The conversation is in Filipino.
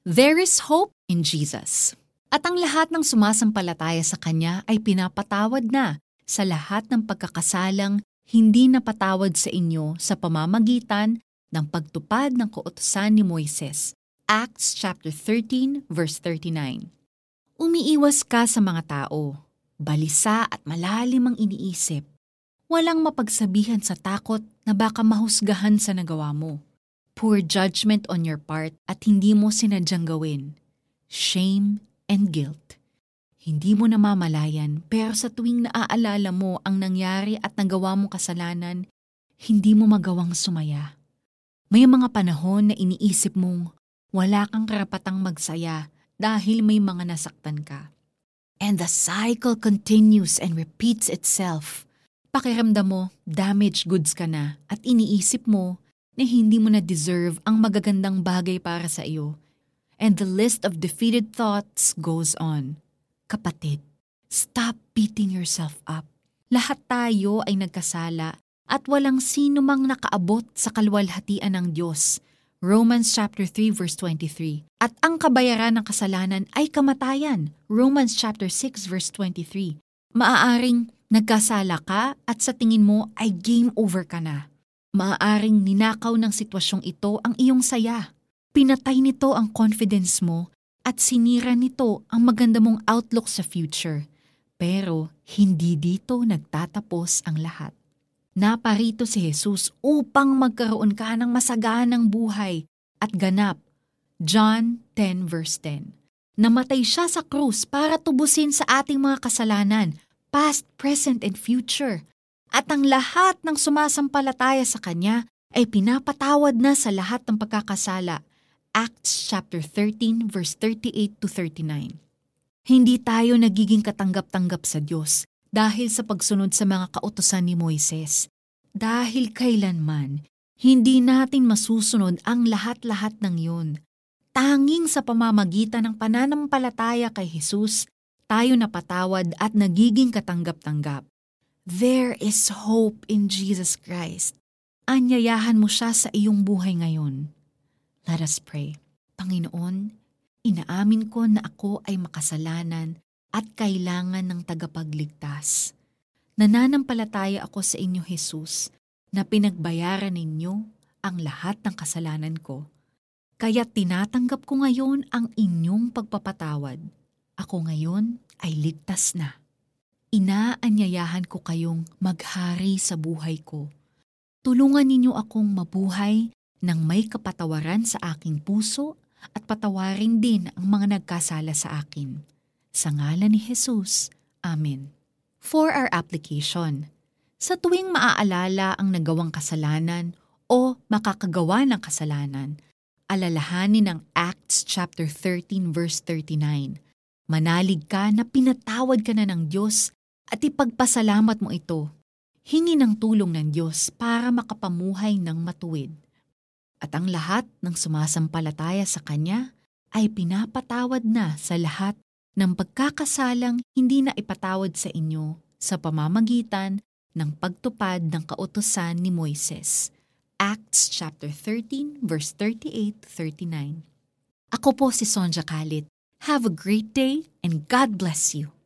There is hope in Jesus. At ang lahat ng sumasampalataya sa Kanya ay pinapatawad na sa lahat ng pagkakasalang hindi napatawad sa inyo sa pamamagitan ng pagtupad ng kautosan ni Moises. Acts chapter 13 verse 39. Umiiwas ka sa mga tao, balisa at malalim ang iniisip. Walang mapagsabihan sa takot na baka mahusgahan sa nagawa mo. Poor judgment on your part at hindi mo sinadyang gawin. Shame and guilt. Hindi mo namamalayan pero sa tuwing naaalala mo ang nangyari at nagawa mong kasalanan, hindi mo magawang sumaya. May mga panahon na iniisip mong wala kang karapatang magsaya dahil may mga nasaktan ka. And the cycle continues and repeats itself. Pakiramdam mo, damaged goods ka na at iniisip mo na hindi mo na deserve ang magagandang bagay para sa iyo. And the list of defeated thoughts goes on. Kapatid, stop beating yourself up. Lahat tayo ay nagkasala at walang sino mang nakaabot sa kalwalhatian ng Diyos. Romans chapter 3 verse 23. At ang kabayaran ng kasalanan ay kamatayan. Romans chapter 6 verse 23. Maaaring nagkasala ka at sa tingin mo ay game over ka na. Maaaring ninakaw ng sitwasyong ito ang iyong saya. Pinatay nito ang confidence mo at sinira nito ang maganda mong outlook sa future. Pero hindi dito nagtatapos ang lahat. Naparito si Jesus upang magkaroon ka ng masaganang buhay at ganap. John 10 verse 10 Namatay siya sa krus para tubusin sa ating mga kasalanan, past, present, and future. At ang lahat ng sumasampalataya sa Kanya ay pinapatawad na sa lahat ng pagkakasala Acts chapter 13 verse 38 to 39. Hindi tayo nagiging katanggap-tanggap sa Diyos dahil sa pagsunod sa mga kautosan ni Moises. Dahil kailanman, hindi natin masusunod ang lahat-lahat ng yun. Tanging sa pamamagitan ng pananampalataya kay Jesus, tayo napatawad at nagiging katanggap-tanggap. There is hope in Jesus Christ. Anyayahan mo siya sa iyong buhay ngayon. Let us pray. Panginoon, inaamin ko na ako ay makasalanan at kailangan ng tagapagligtas. Nananampalataya ako sa inyo, Jesus, na pinagbayaran ninyo ang lahat ng kasalanan ko. Kaya tinatanggap ko ngayon ang inyong pagpapatawad. Ako ngayon ay ligtas na. Inaanyayahan ko kayong maghari sa buhay ko. Tulungan ninyo akong mabuhay nang may kapatawaran sa aking puso at patawarin din ang mga nagkasala sa akin. Sa ngalan ni Jesus. Amen. For our application, sa tuwing maaalala ang nagawang kasalanan o makakagawa ng kasalanan, alalahanin ang Acts chapter 13 verse 39. Manalig ka na pinatawad ka na ng Diyos at ipagpasalamat mo ito. Hingi ng tulong ng Diyos para makapamuhay ng matuwid at ang lahat ng sumasampalataya sa Kanya ay pinapatawad na sa lahat ng pagkakasalang hindi na ipatawad sa inyo sa pamamagitan ng pagtupad ng kautosan ni Moises. Acts chapter 13 verse 38-39. Ako po si Sonja Kalit. Have a great day and God bless you.